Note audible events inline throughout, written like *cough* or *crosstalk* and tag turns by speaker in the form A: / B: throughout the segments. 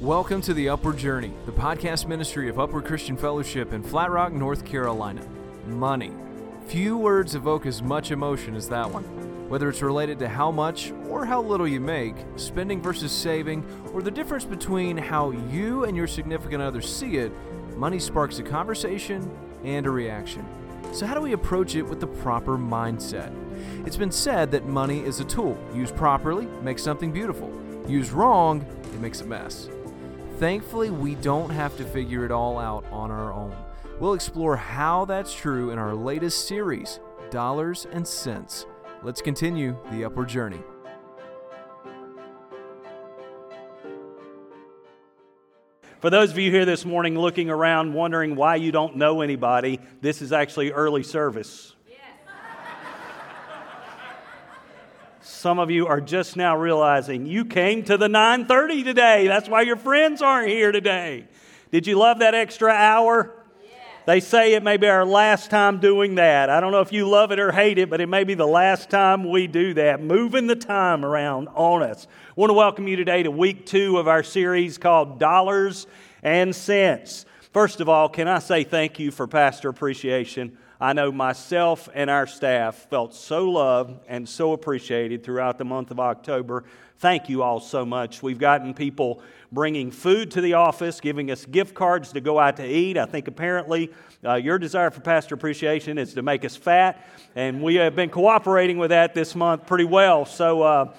A: Welcome to the Upward Journey, the podcast ministry of Upward Christian Fellowship in Flat Rock, North Carolina. Money. Few words evoke as much emotion as that one. Whether it's related to how much or how little you make, spending versus saving, or the difference between how you and your significant other see it, money sparks a conversation and a reaction. So, how do we approach it with the proper mindset? It's been said that money is a tool. Used properly, makes something beautiful. Used wrong, it makes a mess. Thankfully, we don't have to figure it all out on our own. We'll explore how that's true in our latest series, Dollars and Sense. Let's continue the upward journey.
B: For those of you here this morning looking around wondering why you don't know anybody, this is actually early service. Some of you are just now realizing you came to the 9:30 today. That's why your friends aren't here today. Did you love that extra hour? They say it may be our last time doing that. I don't know if you love it or hate it, but it may be the last time we do that, moving the time around on us. I want to welcome you today to week two of our series called Dollars and Sense. First of all, can I say thank you for Pastor Appreciation? I know myself and our staff felt so loved and so appreciated throughout the month of October. Thank you all so much. We've gotten people bringing food to the office, giving us gift cards to go out to eat. I think apparently uh, your desire for pastor appreciation is to make us fat, and we have been cooperating with that this month pretty well. So, uh,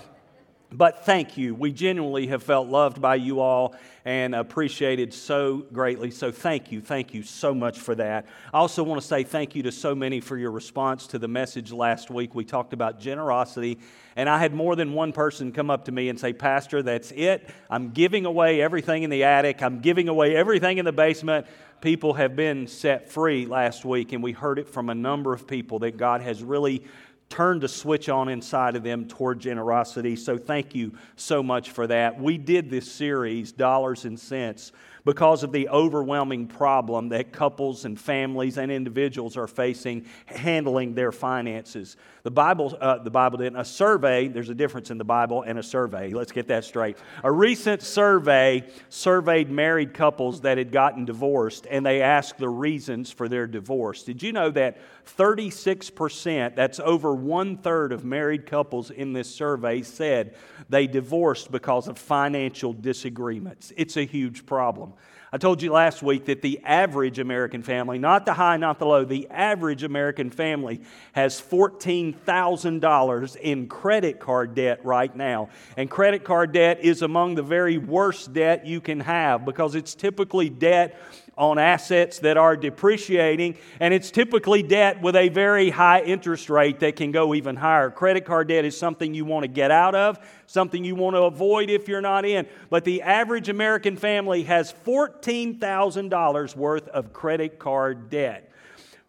B: but thank you. We genuinely have felt loved by you all and appreciated so greatly. So thank you. Thank you so much for that. I also want to say thank you to so many for your response to the message last week. We talked about generosity, and I had more than one person come up to me and say, Pastor, that's it. I'm giving away everything in the attic, I'm giving away everything in the basement. People have been set free last week, and we heard it from a number of people that God has really turned a switch on inside of them toward generosity. So thank you so much for that. We did this series, Dollars and Sense, because of the overwhelming problem that couples and families and individuals are facing handling their finances. The Bible, uh, the Bible didn't. A survey, there's a difference in the Bible and a survey. Let's get that straight. A recent survey surveyed married couples that had gotten divorced and they asked the reasons for their divorce. Did you know that 36%, that's over one third of married couples in this survey, said they divorced because of financial disagreements? It's a huge problem. I told you last week that the average American family, not the high, not the low, the average American family has $14,000 in credit card debt right now. And credit card debt is among the very worst debt you can have because it's typically debt on assets that are depreciating, and it's typically debt with a very high interest rate that can go even higher. Credit card debt is something you want to get out of, something you want to avoid if you're not in. But the average American family has $14,000 worth of credit card debt.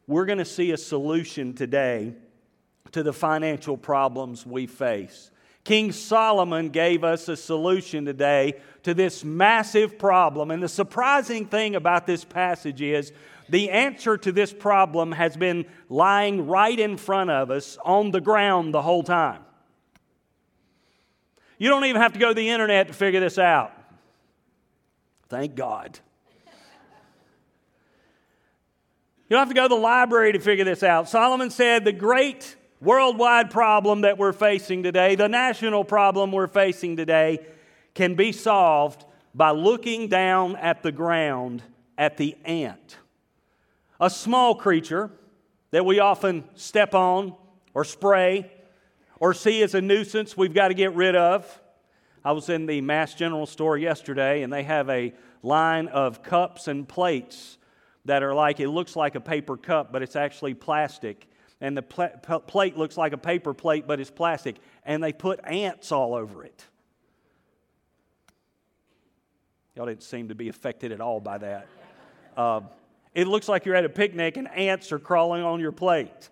B: We're going to see a solution today to the financial problems we face. King Solomon gave us a solution today to this massive problem. And the surprising thing about this passage is the answer to this problem has been lying right in front of us on the ground the whole time. You don't even have to go to the internet to figure this out. Thank God. You don't have to go to the library to figure this out. Solomon said the great worldwide problem that we're facing today, the national problem we're facing today, can be solved by looking down at the ground at the ant. A small creature that we often step on or spray or see as a nuisance we've got to get rid of. I was in the Mass General store yesterday and they have a line of cups and plates that are like, it looks like a paper cup, but it's actually plastic and the pl- plate looks like a paper plate, but it's plastic, and they put ants all over it. Y'all didn't seem to be affected at all by that. Uh, it looks like you're at a picnic and ants are crawling on your plate.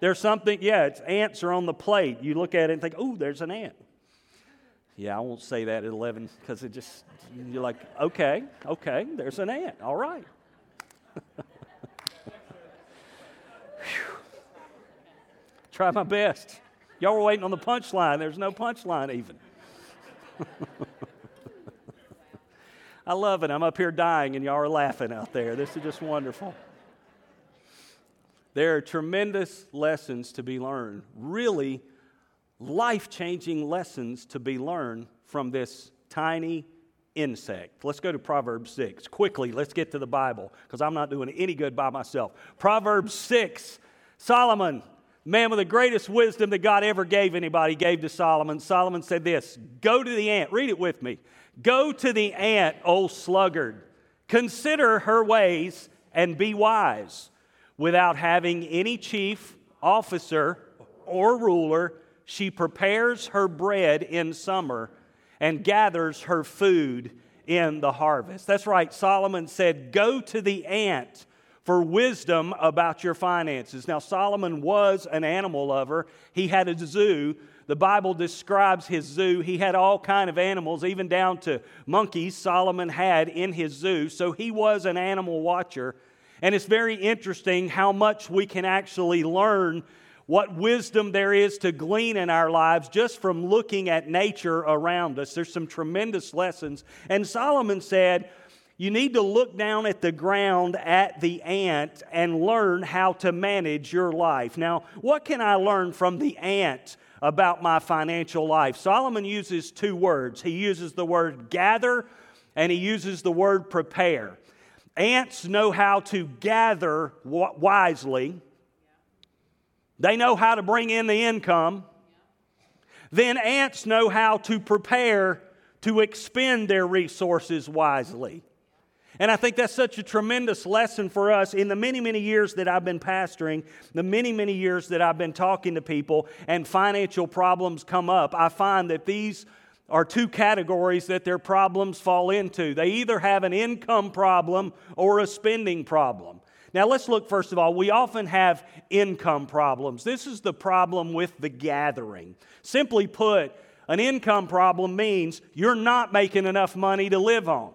B: There's something, yeah, it's ants are on the plate. You look at it and think, oh, there's an ant. Yeah, I won't say that at 11 because it just, you're like, okay, okay, there's an ant. All right. *laughs* try my best. Y'all were waiting on the punchline. There's no punchline even. *laughs* I love it. I'm up here dying and y'all are laughing out there. This is just wonderful. There are tremendous lessons to be learned, really life changing lessons to be learned from this tiny insect. Let's go to Proverbs 6. Quickly, let's get to the Bible because I'm not doing any good by myself. Proverbs 6, Solomon, man with the greatest wisdom that God ever gave anybody, gave to Solomon. Solomon said this Go to the ant. Read it with me. Go to the ant, O sluggard. Consider her ways and be wise. Without having any chief, officer, or ruler, she prepares her bread in summer and gathers her food in the harvest. That's right. Solomon said, Go to the ant for wisdom about your finances. Now, Solomon was an animal lover, he had a zoo. The Bible describes his zoo. He had all kind of animals, even down to monkeys Solomon had in his zoo. So he was an animal watcher. And it's very interesting how much we can actually learn what wisdom there is to glean in our lives just from looking at nature around us. There's some tremendous lessons. And Solomon said, you need to look down at the ground at the ant and learn how to manage your life. Now, what can I learn from the ant about my financial life? Solomon uses two words. He uses the word gather and he uses the word prepare. Ants know how to gather wisely they know how to bring in the income. Then ants know how to prepare to expend their resources wisely. And I think that's such a tremendous lesson for us in the many, many years that I've been pastoring, the many, many years that I've been talking to people, and financial problems come up. I find that these are two categories that their problems fall into. They either have an income problem or a spending problem. Now, let's look first of all. We often have income problems. This is the problem with the gathering. Simply put, an income problem means you're not making enough money to live on.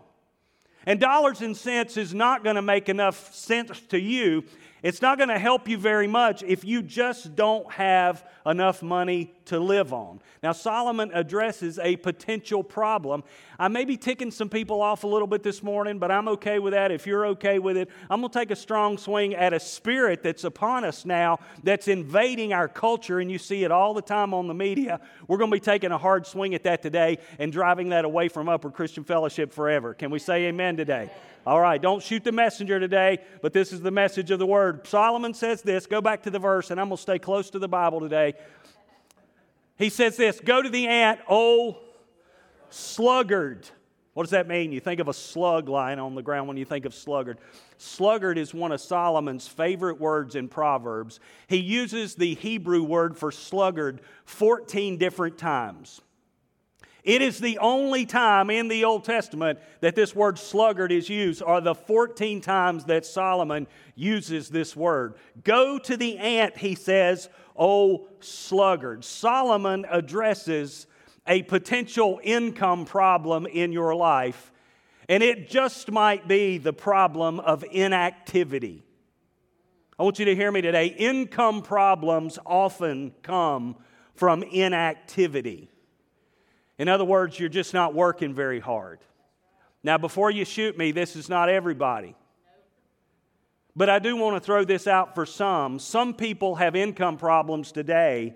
B: And dollars and cents is not going to make enough sense to you. It's not going to help you very much if you just don't have enough money to live on. Now, Solomon addresses a potential problem. I may be ticking some people off a little bit this morning, but I'm okay with that. If you're okay with it, I'm going to take a strong swing at a spirit that's upon us now that's invading our culture, and you see it all the time on the media. We're going to be taking a hard swing at that today and driving that away from Upward Christian Fellowship forever. Can we say amen today? All right, don't shoot the messenger today, but this is the message of the word. Solomon says this. Go back to the verse, and I'm going to stay close to the Bible today. He says this Go to the ant, oh sluggard. What does that mean? You think of a slug lying on the ground when you think of sluggard. Sluggard is one of Solomon's favorite words in Proverbs. He uses the Hebrew word for sluggard 14 different times. It is the only time in the Old Testament that this word sluggard is used, are the 14 times that Solomon uses this word. Go to the ant, he says, O sluggard. Solomon addresses a potential income problem in your life, and it just might be the problem of inactivity. I want you to hear me today. Income problems often come from inactivity. In other words, you're just not working very hard. Now, before you shoot me, this is not everybody. But I do want to throw this out for some. Some people have income problems today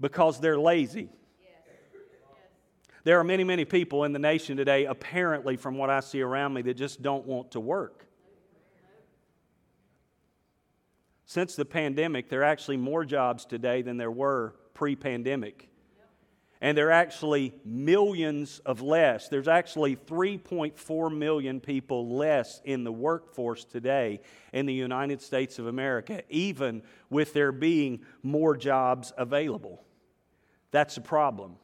B: because they're lazy. There are many, many people in the nation today, apparently, from what I see around me, that just don't want to work. Since the pandemic, there are actually more jobs today than there were pre pandemic and there are actually millions of less. There's actually 3.4 million people less in the workforce today in the United States of America, even with there being more jobs available. That's a problem.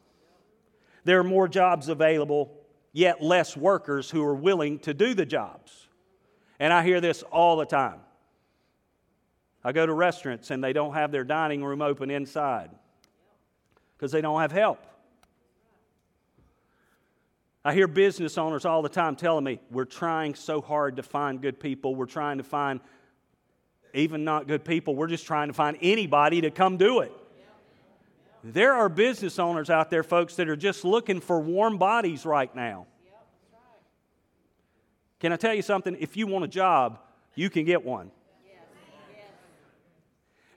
B: There are more jobs available, yet less workers who are willing to do the jobs. And I hear this all the time. I go to restaurants and they don't have their dining room open inside because they don't have help. I hear business owners all the time telling me, we're trying so hard to find good people. We're trying to find even not good people. We're just trying to find anybody to come do it. There are business owners out there, folks, that are just looking for warm bodies right now. Can I tell you something? If you want a job, you can get one.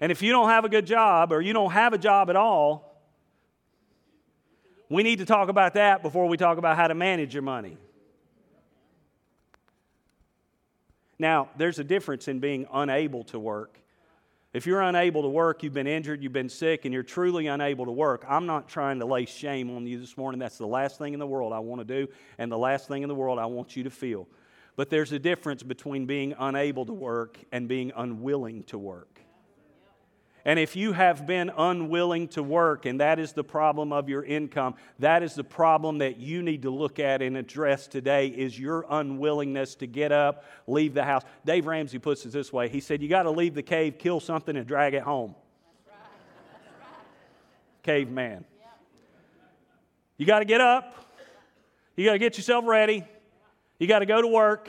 B: And if you don't have a good job or you don't have a job at all, we need to talk about that before we talk about how to manage your money. Now, there's a difference in being unable to work. If you're unable to work, you've been injured, you've been sick, and you're truly unable to work, I'm not trying to lay shame on you this morning. That's the last thing in the world I want to do, and the last thing in the world I want you to feel. But there's a difference between being unable to work and being unwilling to work. And if you have been unwilling to work, and that is the problem of your income, that is the problem that you need to look at and address today is your unwillingness to get up, leave the house. Dave Ramsey puts it this way He said, You got to leave the cave, kill something, and drag it home. Caveman. You got to get up, you got to get yourself ready, you got to go to work,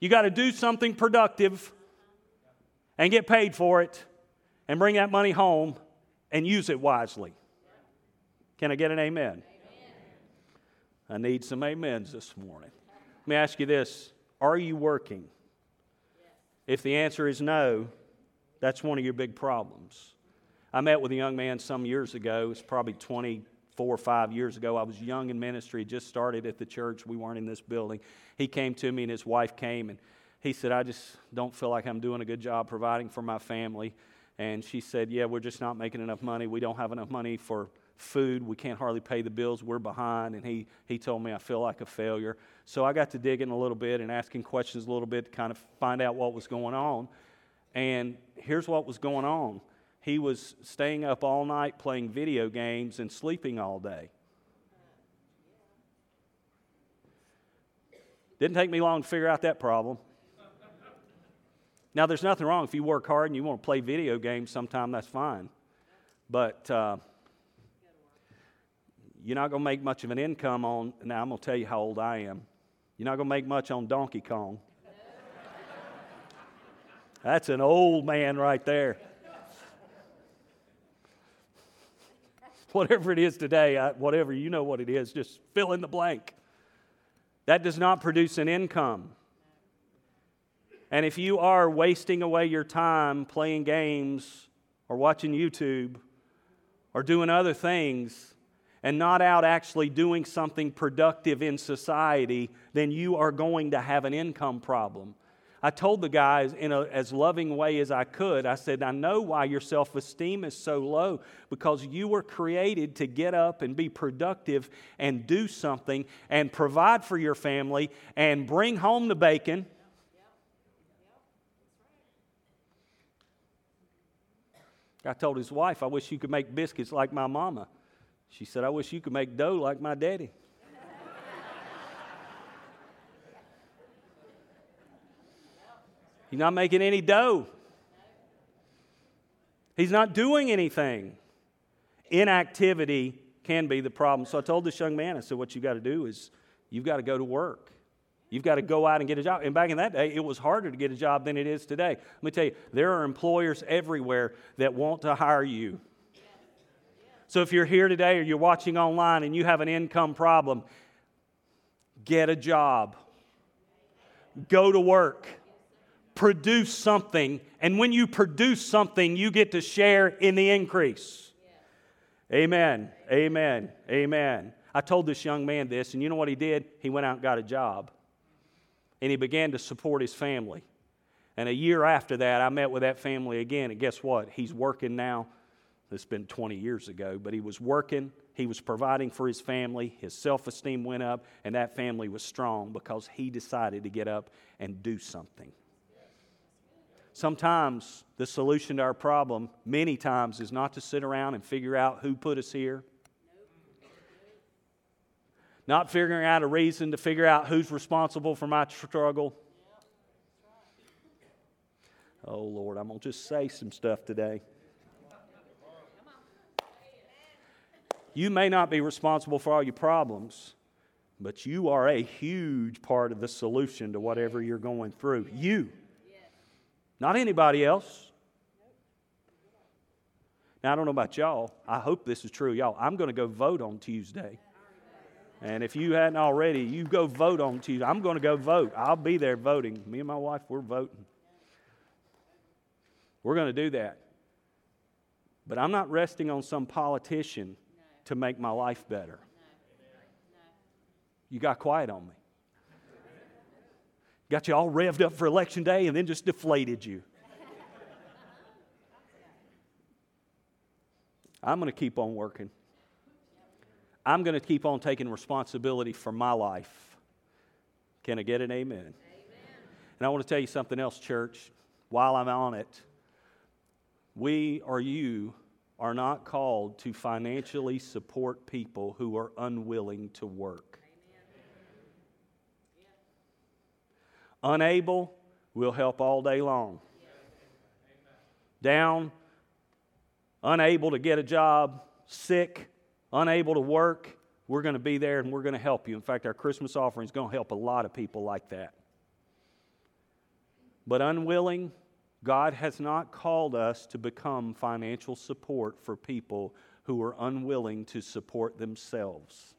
B: you got to do something productive and get paid for it and bring that money home and use it wisely. Can I get an amen? amen? I need some amens this morning. Let me ask you this Are you working? If the answer is no, that's one of your big problems. I met with a young man some years ago. It's probably 24 or 5 years ago. I was young in ministry, just started at the church. We weren't in this building. He came to me, and his wife came, and he said, I just don't feel like I'm doing a good job providing for my family. And she said, Yeah, we're just not making enough money. We don't have enough money for food. We can't hardly pay the bills. We're behind. And he, he told me I feel like a failure. So I got to digging a little bit and asking questions a little bit to kind of find out what was going on. And here's what was going on he was staying up all night playing video games and sleeping all day. Didn't take me long to figure out that problem. Now, there's nothing wrong if you work hard and you want to play video games sometime, that's fine. But uh, you're not going to make much of an income on, now I'm going to tell you how old I am. You're not going to make much on Donkey Kong. *laughs* That's an old man right there. *laughs* Whatever it is today, I, whatever you know what it is, just fill in the blank. That does not produce an income. And if you are wasting away your time playing games or watching YouTube or doing other things and not out actually doing something productive in society, then you are going to have an income problem. I told the guys in a, as loving way as I could, I said, I know why your self esteem is so low because you were created to get up and be productive and do something and provide for your family and bring home the bacon I told his wife, I wish you could make biscuits like my mama. She said, I wish you could make dough like my daddy. He's not making any dough. He's not doing anything. Inactivity can be the problem. So I told this young man, I said, What you got to do is you've got to go to work. You've got to go out and get a job. And back in that day, it was harder to get a job than it is today. Let me tell you, there are employers everywhere that want to hire you. So if you're here today or you're watching online and you have an income problem, get a job. Go to work. Produce something. And when you produce something, you get to share in the increase. Amen. Amen. Amen. I told this young man this, and you know what he did? He went out and got a job and he began to support his family. And a year after that, I met with that family again, and guess what? He's working now. It's been 20 years ago, but he was working. He was providing for his family. His self esteem went up, and that family was strong because he decided to get up and do something. Sometimes the solution to our problem, many times, is not to sit around and figure out who put us here not figuring out a reason to figure out who's responsible for my struggle. Oh, Lord, I'm going to just say some stuff today. You may not be responsible for all your problems, but you are a huge part of the solution to whatever you're going through. You, not anybody else. Now, I don't know about y'all. I hope this is true, y'all. I'm going to go vote on Tuesday. And if you hadn't already, you go vote on Tuesday. I'm going to go vote. I'll be there voting. Me and my wife, we're voting. We're going to do that. But I'm not resting on some politician to make my life better. You got quiet on me. Got you all revved up for election day and then just deflated you. I'm going to keep on working. I'm going to keep on taking responsibility for my life. Can I get an amen? amen? And I want to tell you something else, church, while I'm on it. We or you are not called to financially support people who are unwilling to work. Unable will help all day long. Down, unable to get a job, sick, unable to work, we're going to be there and we're going to help you. In fact, our Christmas offering is going to help a lot of people like that. But unwilling, God has not called us to become financial support for people who are unwilling to support themselves.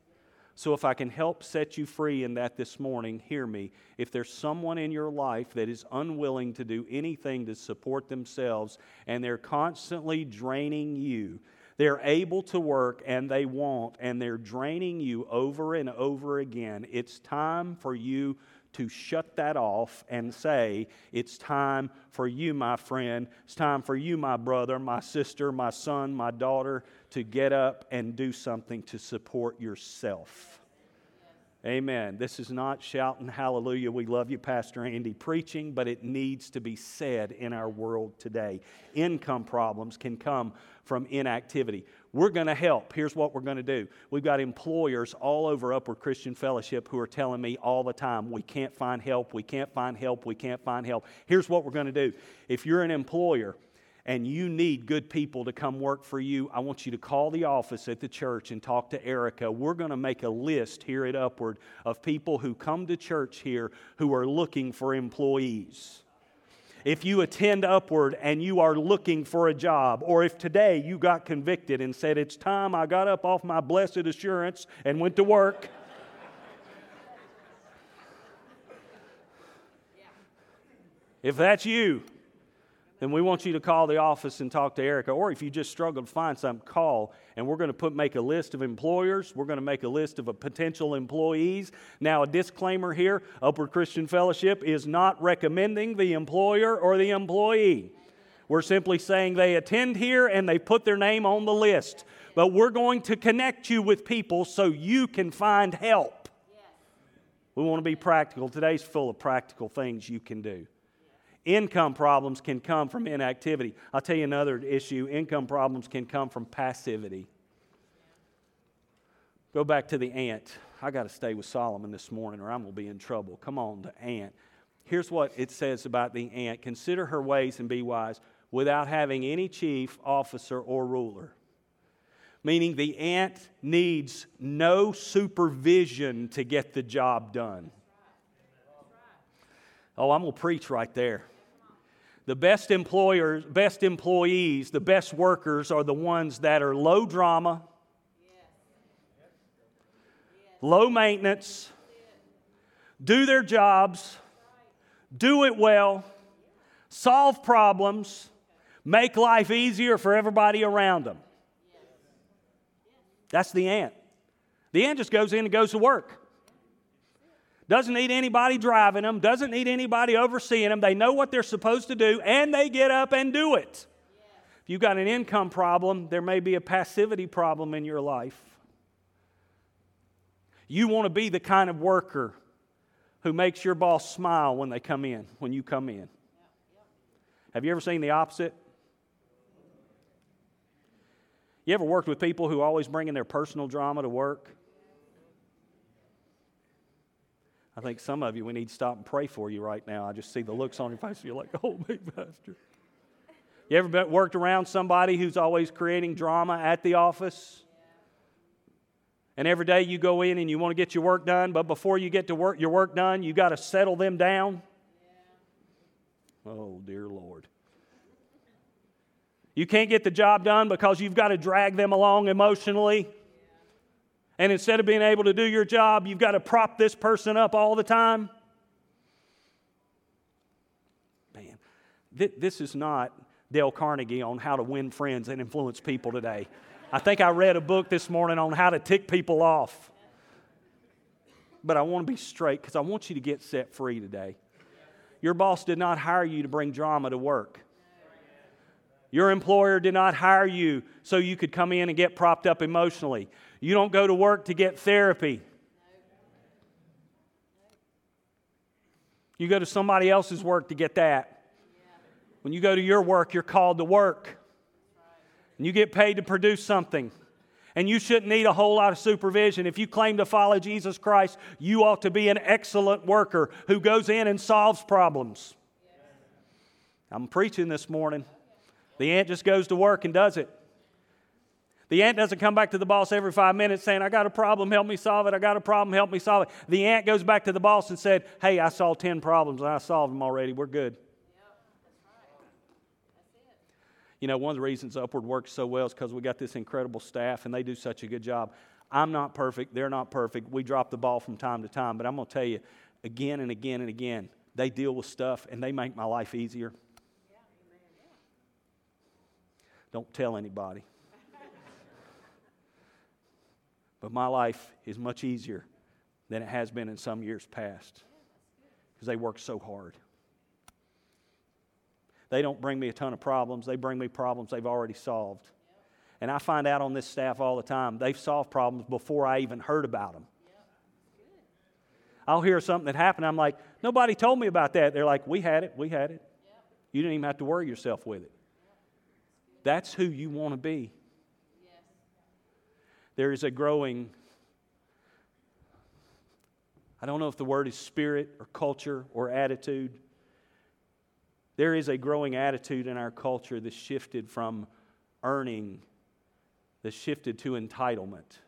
B: So, if I can help set you free in that this morning, hear me. If there's someone in your life that is unwilling to do anything to support themselves and they're constantly draining you, they're able to work and they want, and they're draining you over and over again, it's time for you to shut that off and say, It's time for you, my friend. It's time for you, my brother, my sister, my son, my daughter, to get up and do something to support yourself. Amen. This is not shouting hallelujah. We love you, Pastor Andy, preaching, but it needs to be said in our world today. Income problems can come from inactivity. We're going to help. Here's what we're going to do. We've got employers all over Upward Christian Fellowship who are telling me all the time, we can't find help, we can't find help, we can't find help. Here's what we're going to do. If you're an employer, and you need good people to come work for you, I want you to call the office at the church and talk to Erica. We're going to make a list here at Upward of people who come to church here who are looking for employees if you attend upward and you are looking for a job, or if today you got convicted and said, It's time I got up off my blessed assurance and went to work. *laughs* if that's you, then we want you to call the office and talk to Erica. Or if you just struggle to find something, call. And we're going to put make a list of employers. We're going to make a list of a potential employees. Now, a disclaimer here: Upward Christian Fellowship is not recommending the employer or the employee. We're simply saying they attend here and they put their name on the list. But we're going to connect you with people so you can find help. We want to be practical. Today's full of practical things you can do. Income problems can come from inactivity. I'll tell you another issue income problems can come from passivity. Go back to the ant. I got to stay with Solomon this morning or I'm going to be in trouble. Come on, the ant. Here's what it says about the ant Consider her ways and be wise without having any chief, officer, or ruler. Meaning the ant needs no supervision to get the job done. Oh, I'm going to preach right there. The best employers, best employees, the best workers are the ones that are low drama, low maintenance, do their jobs, do it well, solve problems, make life easier for everybody around them. That's the ant. The ant just goes in and goes to work. Doesn't need anybody driving them, doesn't need anybody overseeing them. They know what they're supposed to do, and they get up and do it. If you've got an income problem, there may be a passivity problem in your life. You want to be the kind of worker who makes your boss smile when they come in, when you come in. Have you ever seen the opposite? You ever worked with people who always bring in their personal drama to work? I think some of you, we need to stop and pray for you right now. I just see the looks on your face. You're like, *laughs* oh, big pastor. You ever been, worked around somebody who's always creating drama at the office? And every day you go in and you want to get your work done, but before you get to work, your work done, you got to settle them down. Oh, dear Lord. You can't get the job done because you've got to drag them along emotionally. And instead of being able to do your job, you've got to prop this person up all the time. Man, th- this is not Dale Carnegie on how to win friends and influence people today. I think I read a book this morning on how to tick people off. But I want to be straight because I want you to get set free today. Your boss did not hire you to bring drama to work. Your employer did not hire you so you could come in and get propped up emotionally. You don't go to work to get therapy. You go to somebody else's work to get that. When you go to your work, you're called to work. And you get paid to produce something. And you shouldn't need a whole lot of supervision. If you claim to follow Jesus Christ, you ought to be an excellent worker who goes in and solves problems. I'm preaching this morning. The ant just goes to work and does it. The ant doesn't come back to the boss every five minutes saying, I got a problem, help me solve it. I got a problem, help me solve it. The ant goes back to the boss and said, Hey, I saw 10 problems and I solved them already. We're good. You know, one of the reasons Upward works so well is because we got this incredible staff and they do such a good job. I'm not perfect. They're not perfect. We drop the ball from time to time. But I'm going to tell you again and again and again, they deal with stuff and they make my life easier. Don't tell anybody. But my life is much easier than it has been in some years past because they work so hard. They don't bring me a ton of problems, they bring me problems they've already solved. And I find out on this staff all the time, they've solved problems before I even heard about them. I'll hear something that happened. I'm like, nobody told me about that. They're like, we had it, we had it. You didn't even have to worry yourself with it. That's who you want to be. There is a growing, I don't know if the word is spirit or culture or attitude. There is a growing attitude in our culture that's shifted from earning, that's shifted to entitlement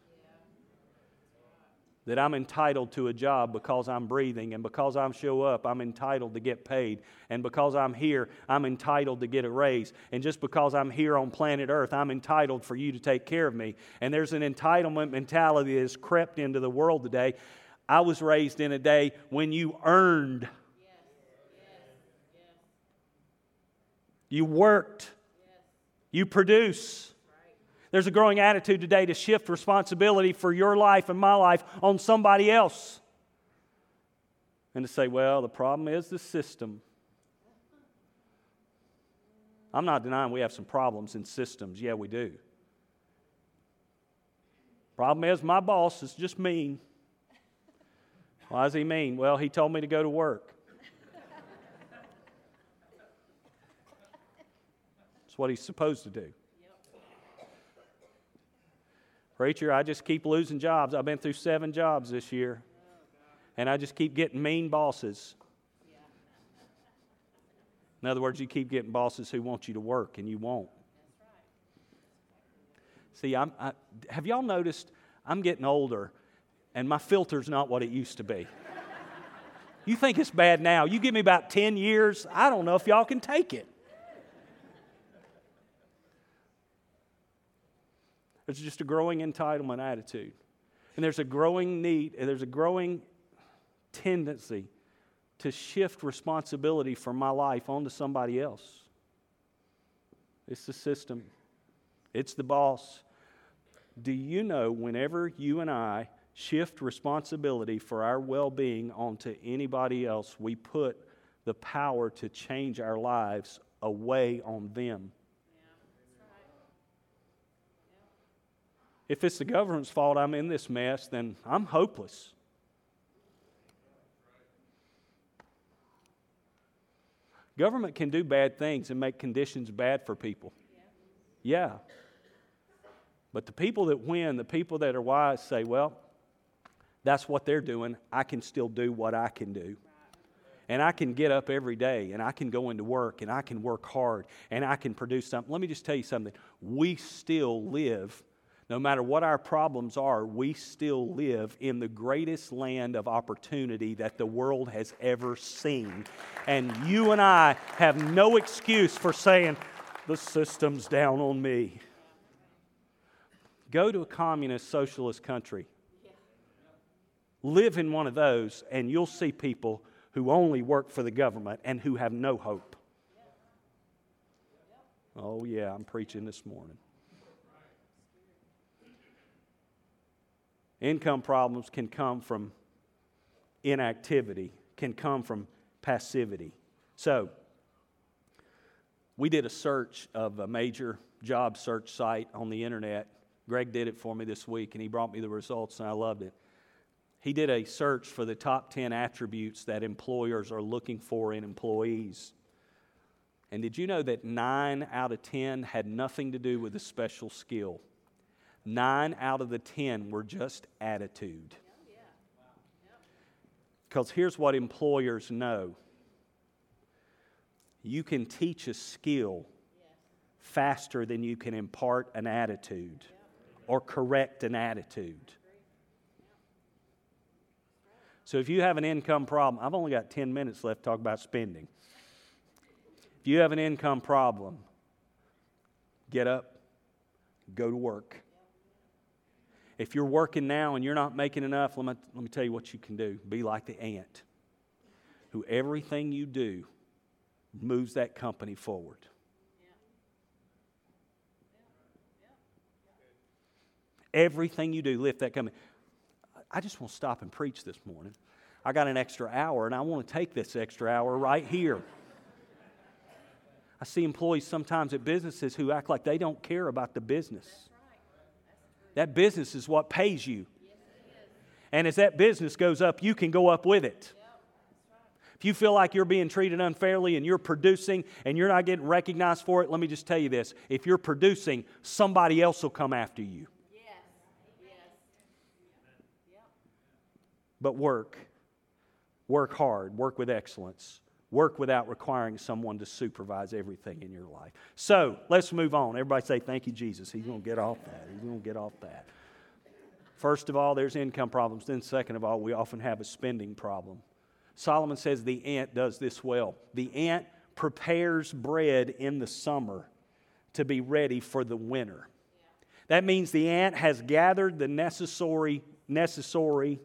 B: that I'm entitled to a job because I'm breathing, and because I'm show up, I'm entitled to get paid, and because I'm here, I'm entitled to get a raise, and just because I'm here on planet Earth, I'm entitled for you to take care of me. And there's an entitlement mentality that has crept into the world today. I was raised in a day when you earned, you worked, you produce. There's a growing attitude today to shift responsibility for your life and my life on somebody else. And to say, well, the problem is the system. I'm not denying we have some problems in systems. Yeah, we do. Problem is, my boss is just mean. Why is he mean? Well, he told me to go to work. That's what he's supposed to do. Preacher, I just keep losing jobs. I've been through seven jobs this year, and I just keep getting mean bosses. In other words, you keep getting bosses who want you to work, and you won't. See, I'm, I, have y'all noticed I'm getting older, and my filter's not what it used to be. you think it's bad now. You give me about 10 years, I don't know if y'all can take it. There's just a growing entitlement attitude. And there's a growing need, and there's a growing tendency to shift responsibility for my life onto somebody else. It's the system, it's the boss. Do you know whenever you and I shift responsibility for our well being onto anybody else, we put the power to change our lives away on them? If it's the government's fault I'm in this mess, then I'm hopeless. Government can do bad things and make conditions bad for people. Yeah. But the people that win, the people that are wise, say, well, that's what they're doing. I can still do what I can do. And I can get up every day and I can go into work and I can work hard and I can produce something. Let me just tell you something. We still live no matter what our problems are, we still live in the greatest land of opportunity that the world has ever seen. And you and I have no excuse for saying, the system's down on me. Go to a communist socialist country Live in one of those, and you'll see people who only work for the government and who have no hope. Oh, yeah, I'm preaching this morning. Income problems can come from inactivity, can come from passivity. So, we did a search of a major job search site on the internet. Greg did it for me this week, and he brought me the results, and I loved it. He did a search for the top 10 attributes that employers are looking for in employees. And did you know that nine out of 10 had nothing to do with a special skill? Nine out of the 10 were just attitude. Because here's what employers know you can teach a skill faster than you can impart an attitude or correct an attitude. So if you have an income problem, I've only got 10 minutes left to talk about spending. If you have an income problem, get up, go to work. If you're working now and you're not making enough, let me, let me tell you what you can do. Be like the ant, who everything you do moves that company forward. Everything you do, lift that company. I just want to stop and preach this morning. I got an extra hour, and I want to take this extra hour right here. I see employees sometimes at businesses who act like they don't care about the business. That business is what pays you. And as that business goes up, you can go up with it. If you feel like you're being treated unfairly and you're producing and you're not getting recognized for it, let me just tell you this. If you're producing, somebody else will come after you. But work. Work hard. Work with excellence. Work without requiring someone to supervise everything in your life. So let's move on. Everybody say, Thank you, Jesus. He's going to get off that. He's going to get off that. First of all, there's income problems. Then, second of all, we often have a spending problem. Solomon says the ant does this well. The ant prepares bread in the summer to be ready for the winter. That means the ant has gathered the necessary, necessary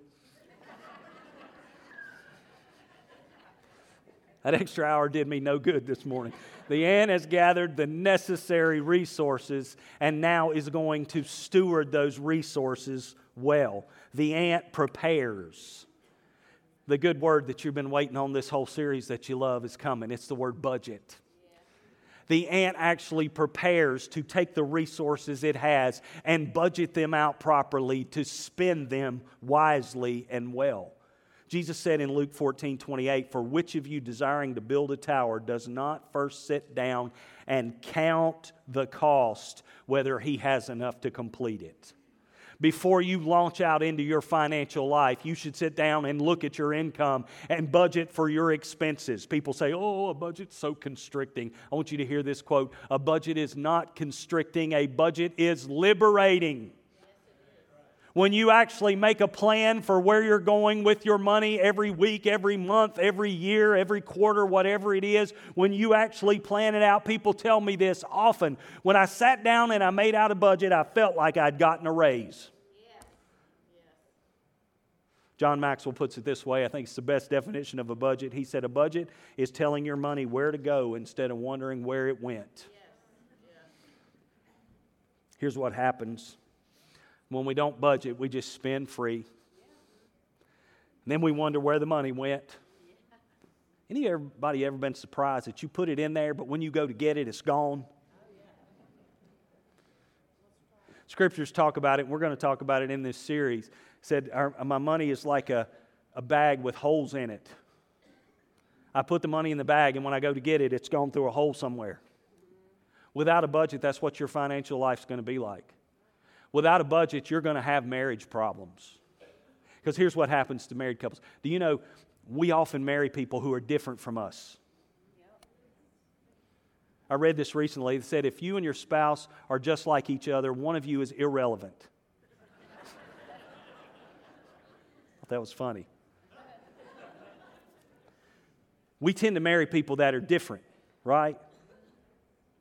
B: That extra hour did me no good this morning. The ant has gathered the necessary resources and now is going to steward those resources well. The ant prepares. The good word that you've been waiting on this whole series that you love is coming. It's the word budget. The ant actually prepares to take the resources it has and budget them out properly to spend them wisely and well. Jesus said in Luke 14 28, For which of you desiring to build a tower does not first sit down and count the cost, whether he has enough to complete it? Before you launch out into your financial life, you should sit down and look at your income and budget for your expenses. People say, Oh, a budget's so constricting. I want you to hear this quote A budget is not constricting, a budget is liberating when you actually make a plan for where you're going with your money every week, every month, every year, every quarter, whatever it is, when you actually plan it out, people tell me this often. When I sat down and I made out a budget, I felt like I'd gotten a raise. John Maxwell puts it this way I think it's the best definition of a budget. He said, A budget is telling your money where to go instead of wondering where it went. Here's what happens when we don't budget, we just spend free. And then we wonder where the money went. Anybody ever been surprised that you put it in there, but when you go to get it, it's gone? Scriptures talk about it, and we're going to talk about it in this series. Said, My money is like a, a bag with holes in it. I put the money in the bag, and when I go to get it, it's gone through a hole somewhere. Without a budget, that's what your financial life's going to be like. Without a budget, you're going to have marriage problems. Because here's what happens to married couples. Do you know we often marry people who are different from us? I read this recently. It said if you and your spouse are just like each other, one of you is irrelevant. *laughs* that was funny. We tend to marry people that are different, right?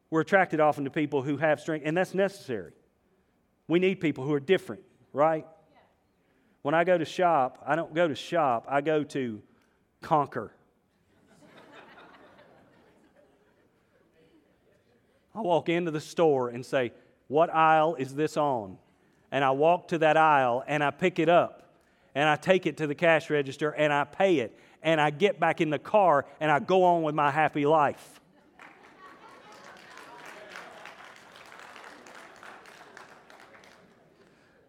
B: We're attracted often to people who have strength, and that's necessary. We need people who are different, right? When I go to shop, I don't go to shop, I go to conquer. I walk into the store and say, What aisle is this on? And I walk to that aisle and I pick it up and I take it to the cash register and I pay it and I get back in the car and I go on with my happy life.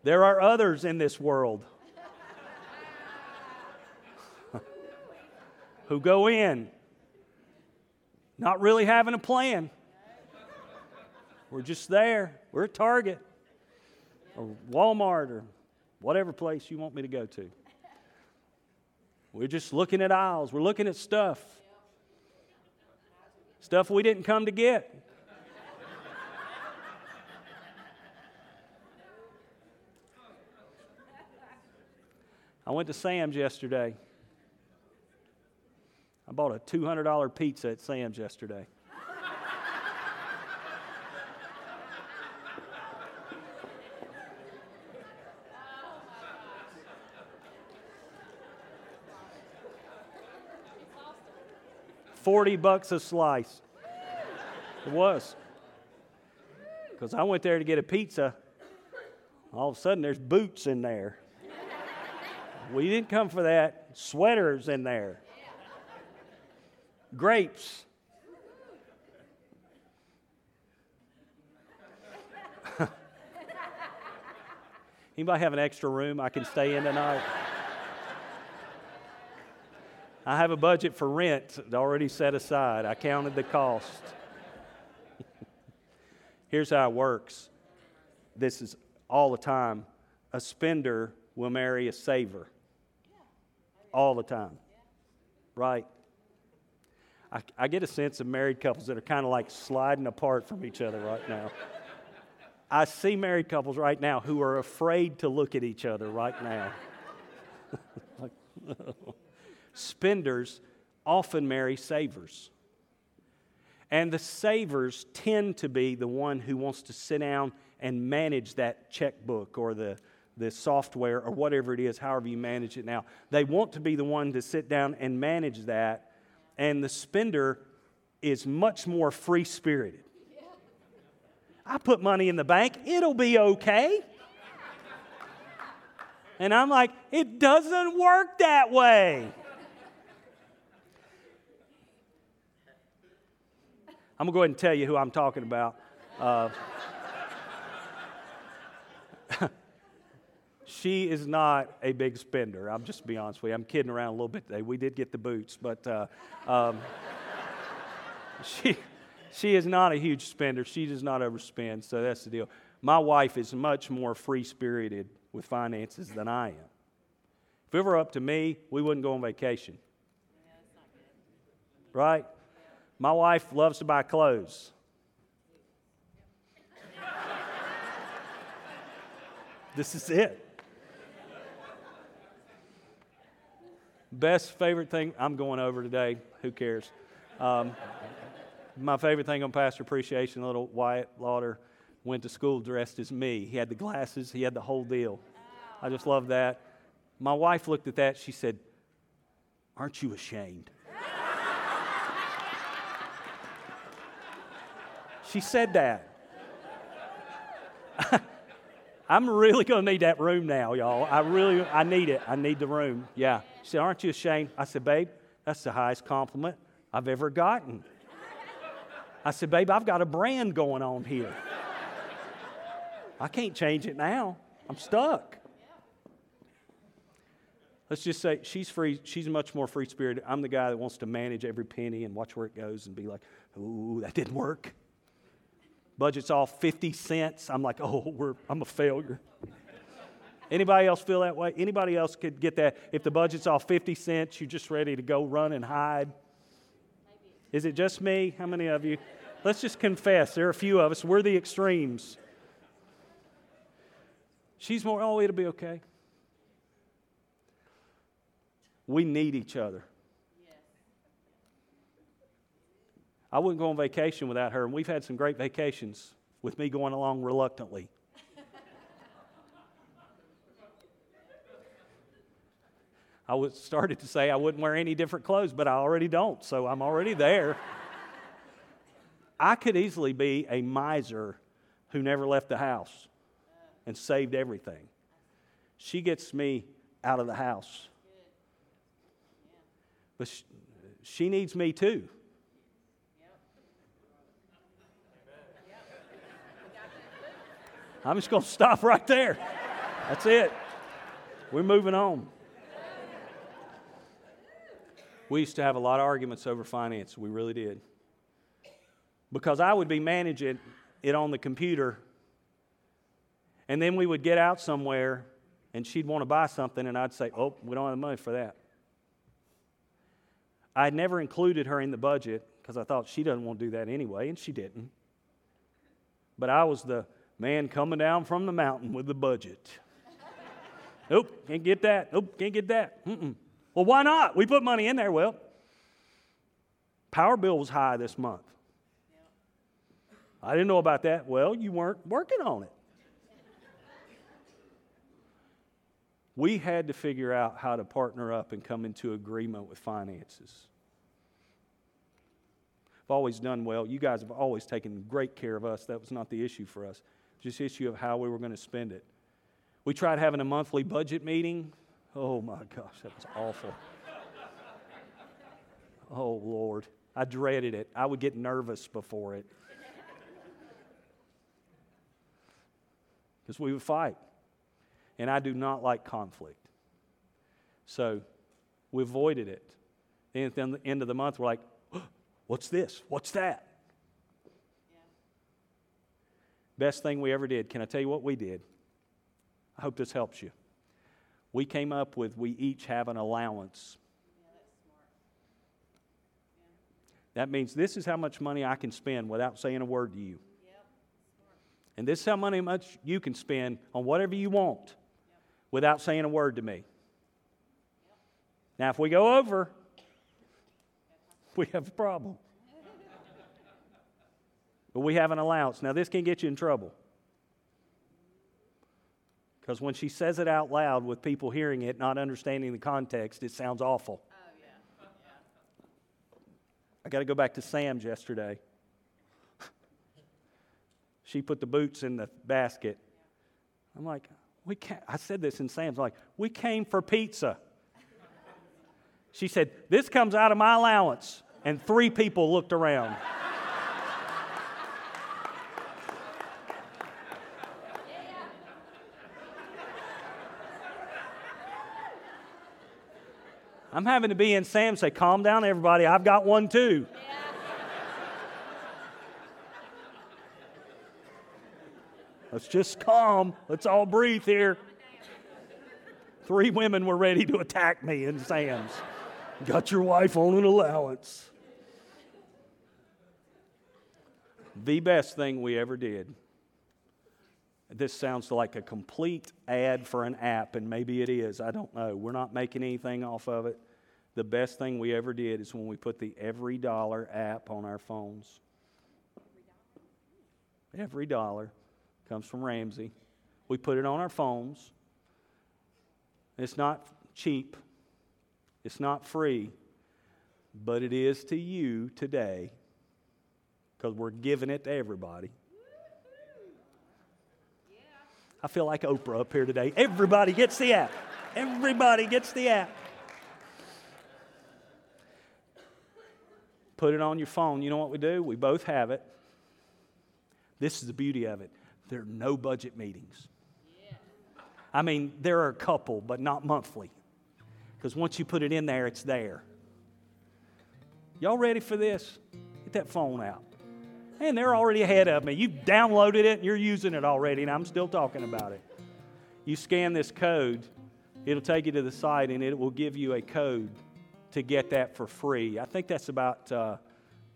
B: There are others in this world *laughs* who go in not really having a plan. We're just there. We're at Target or Walmart or whatever place you want me to go to. We're just looking at aisles. We're looking at stuff. Stuff we didn't come to get. I went to Sam's yesterday. I bought a $200 pizza at Sam's yesterday. Forty bucks a slice. It was. Because I went there to get a pizza. All of a sudden, there's boots in there. We didn't come for that. Sweaters in there. Grapes. *laughs* Anybody have an extra room I can stay in tonight? I have a budget for rent already set aside. I counted the cost. *laughs* Here's how it works this is all the time. A spender will marry a saver all the time. Right? I, I get a sense of married couples that are kind of like sliding apart from each other right now. I see married couples right now who are afraid to look at each other right now. *laughs* *laughs* Spenders often marry savers. And the savers tend to be the one who wants to sit down and manage that checkbook or the, the software or whatever it is, however you manage it now. They want to be the one to sit down and manage that. And the spender is much more free spirited. I put money in the bank, it'll be okay. And I'm like, it doesn't work that way. I'm to go ahead and tell you who I'm talking about. Uh, she is not a big spender. I'm just be honest with you. I'm kidding around a little bit today. We did get the boots, but uh, um, *laughs* she, she is not a huge spender. She does not overspend, so that's the deal. My wife is much more free spirited with finances than I am. If it were up to me, we wouldn't go on vacation. Right? My wife loves to buy clothes. *laughs* this is it. Best favorite thing, I'm going over today. Who cares? Um, my favorite thing on Pastor Appreciation, little Wyatt Lauder went to school dressed as me. He had the glasses, he had the whole deal. I just love that. My wife looked at that. She said, Aren't you ashamed? She said that. *laughs* I'm really going to need that room now, y'all. I really, I need it. I need the room. Yeah. She said, Aren't you ashamed? I said, Babe, that's the highest compliment I've ever gotten. I said, Babe, I've got a brand going on here. I can't change it now. I'm stuck. Let's just say she's free. She's much more free spirited. I'm the guy that wants to manage every penny and watch where it goes and be like, ooh, that didn't work budget's all 50 cents. I'm like, oh, we're, I'm a failure. Anybody else feel that way? Anybody else could get that? If the budget's all 50 cents, you're just ready to go run and hide? Is it just me? How many of you? Let's just confess. There are a few of us. We're the extremes. She's more, oh, it'll be okay. We need each other. I wouldn't go on vacation without her, and we've had some great vacations with me going along reluctantly. I was started to say I wouldn't wear any different clothes, but I already don't, so I'm already there. *laughs* I could easily be a miser who never left the house and saved everything. She gets me out of the house. But she, she needs me too. I'm just going to stop right there. That's it. We're moving on. We used to have a lot of arguments over finance. We really did. Because I would be managing it on the computer, and then we would get out somewhere, and she'd want to buy something, and I'd say, Oh, we don't have the money for that. I'd never included her in the budget because I thought she doesn't want to do that anyway, and she didn't. But I was the man coming down from the mountain with the budget. *laughs* Nope, can't get that. Nope, can't get that. Mm-mm. Well, why not? We put money in there. Well, power bill was high this month. I didn't know about that. Well, you weren't working on it. We had to figure out how to partner up and come into agreement with finances. I've always done well. You guys have always taken great care of us. That was not the issue for us, just the issue of how we were going to spend it. We tried having a monthly budget meeting. Oh my gosh, that was awful. oh Lord, I dreaded it. I would get nervous before it. Because we would fight. And I do not like conflict. So we avoided it. And at the end of the month, we're like, what's this? What's that? Yeah. Best thing we ever did. Can I tell you what we did? I hope this helps you. We came up with we each have an allowance. That means this is how much money I can spend without saying a word to you. And this is how money much you can spend on whatever you want without saying a word to me. Now, if we go over, we have a problem. but we have an allowance. Now, this can get you in trouble. Because when she says it out loud with people hearing it, not understanding the context, it sounds awful. Oh, yeah. I got to go back to Sam's yesterday. she put the boots in the basket. I'm like, we can't. I said this in Sam's, like, we came for pizza. She said, This comes out of my allowance. And three people looked around. I'm having to be in Sam say, calm down, everybody. I've got one too. Let's just calm. Let's all breathe here. Three women were ready to attack me in Sam's. Got your wife on an allowance. The best thing we ever did. This sounds like a complete ad for an app, and maybe it is. I don't know. We're not making anything off of it. The best thing we ever did is when we put the EveryDollar app on our phones. EveryDollar comes from Ramsey. We put it on our phones. It's not cheap, it's not free, but it is to you today because we're giving it to everybody. I feel like Oprah up here today. Everybody gets the app. Everybody gets the app. Put it on your phone. You know what we do? We both have it. This is the beauty of it. There are no budget meetings. I mean, there are a couple, but not monthly. Because once you put it in there, it's there. Y'all ready for this? Get that phone out. And they're already ahead of me. You've downloaded it and you're using it already, and I'm still talking about it. You scan this code, it'll take you to the site and it will give you a code to get that for free. I think that's about uh,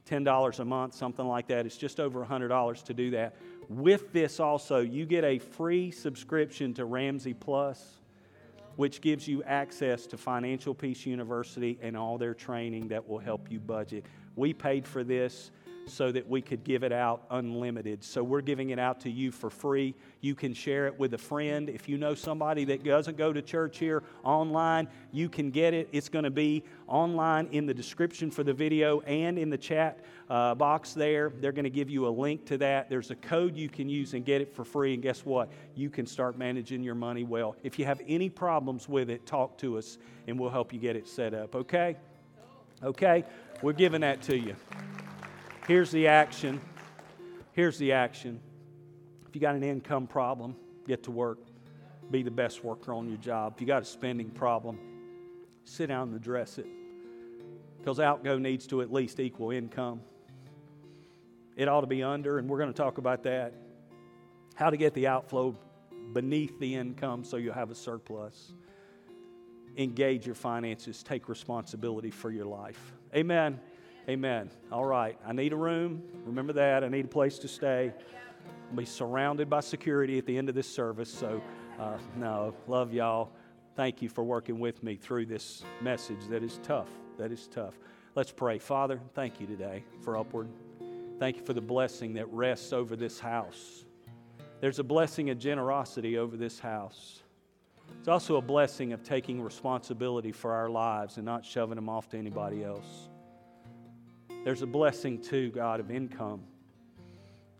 B: $10 a month, something like that. It's just over $100 to do that. With this, also, you get a free subscription to Ramsey Plus, which gives you access to Financial Peace University and all their training that will help you budget. We paid for this so that we could give it out unlimited. So we're giving it out to you for free. You can share it with a friend. If you know somebody that doesn't go to church here online, you can get it. It's going to be online in the description for the video and in the chat uh, box there. They're going to give you a link to that. There's a code you can use and get it for free. And guess what? You can start managing your money well. If you have any problems with it, talk to us and we'll help you get it set up. Okay? Okay? We're giving that to you. Here's the action. Here's the action. If you got an income problem, get to work. Be the best worker on your job. If you got a spending problem, sit down and address it. Because outgo needs to at least equal income. It ought to be under, and we're going to talk about that. How to get the outflow beneath the income so you'll have a surplus. Engage your finances, take responsibility for your life. Amen. Amen. All right. I need a room. Remember that. I need a place to stay. I'll be surrounded by security at the end of this service. So, uh, no, love y'all. Thank you for working with me through this message that is tough. That is tough. Let's pray. Father, thank you today for Upward. Thank you for the blessing that rests over this house. There's a blessing of generosity over this house. It's also a blessing of taking responsibility for our lives and not shoving them off to anybody else. There's a blessing too, God, of income.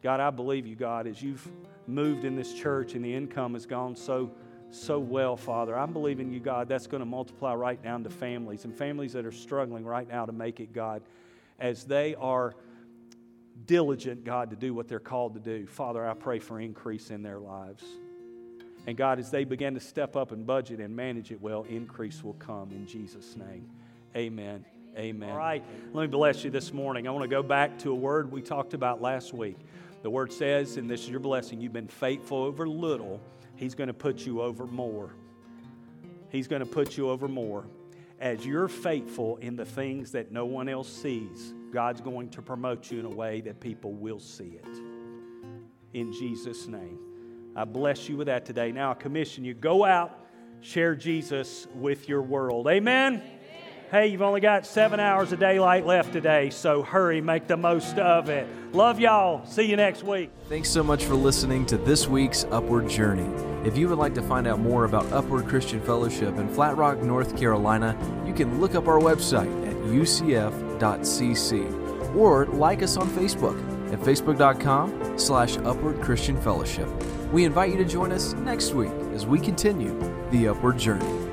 B: God, I believe you, God, as you've moved in this church and the income has gone so so well, Father. I'm believing you, God, that's going to multiply right down to families and families that are struggling right now to make it, God, as they are diligent, God, to do what they're called to do. Father, I pray for increase in their lives. And God, as they begin to step up and budget and manage it well, increase will come in Jesus' name. Amen. Amen. All right, let me bless you this morning. I want to go back to a word we talked about last week. The word says, and this is your blessing, you've been faithful over little, He's going to put you over more. He's going to put you over more. As you're faithful in the things that no one else sees, God's going to promote you in a way that people will see it. In Jesus' name. I bless you with that today. Now I commission you go out, share Jesus with your world. Amen. Hey, you've only got seven hours of daylight left today, so hurry, make the most of it. Love y'all. See you next week.
A: Thanks so much for listening to this week's Upward Journey. If you would like to find out more about Upward Christian Fellowship in Flat Rock, North Carolina, you can look up our website at ucf.cc or like us on Facebook at facebook.com slash upward christian fellowship. We invite you to join us next week as we continue the Upward Journey.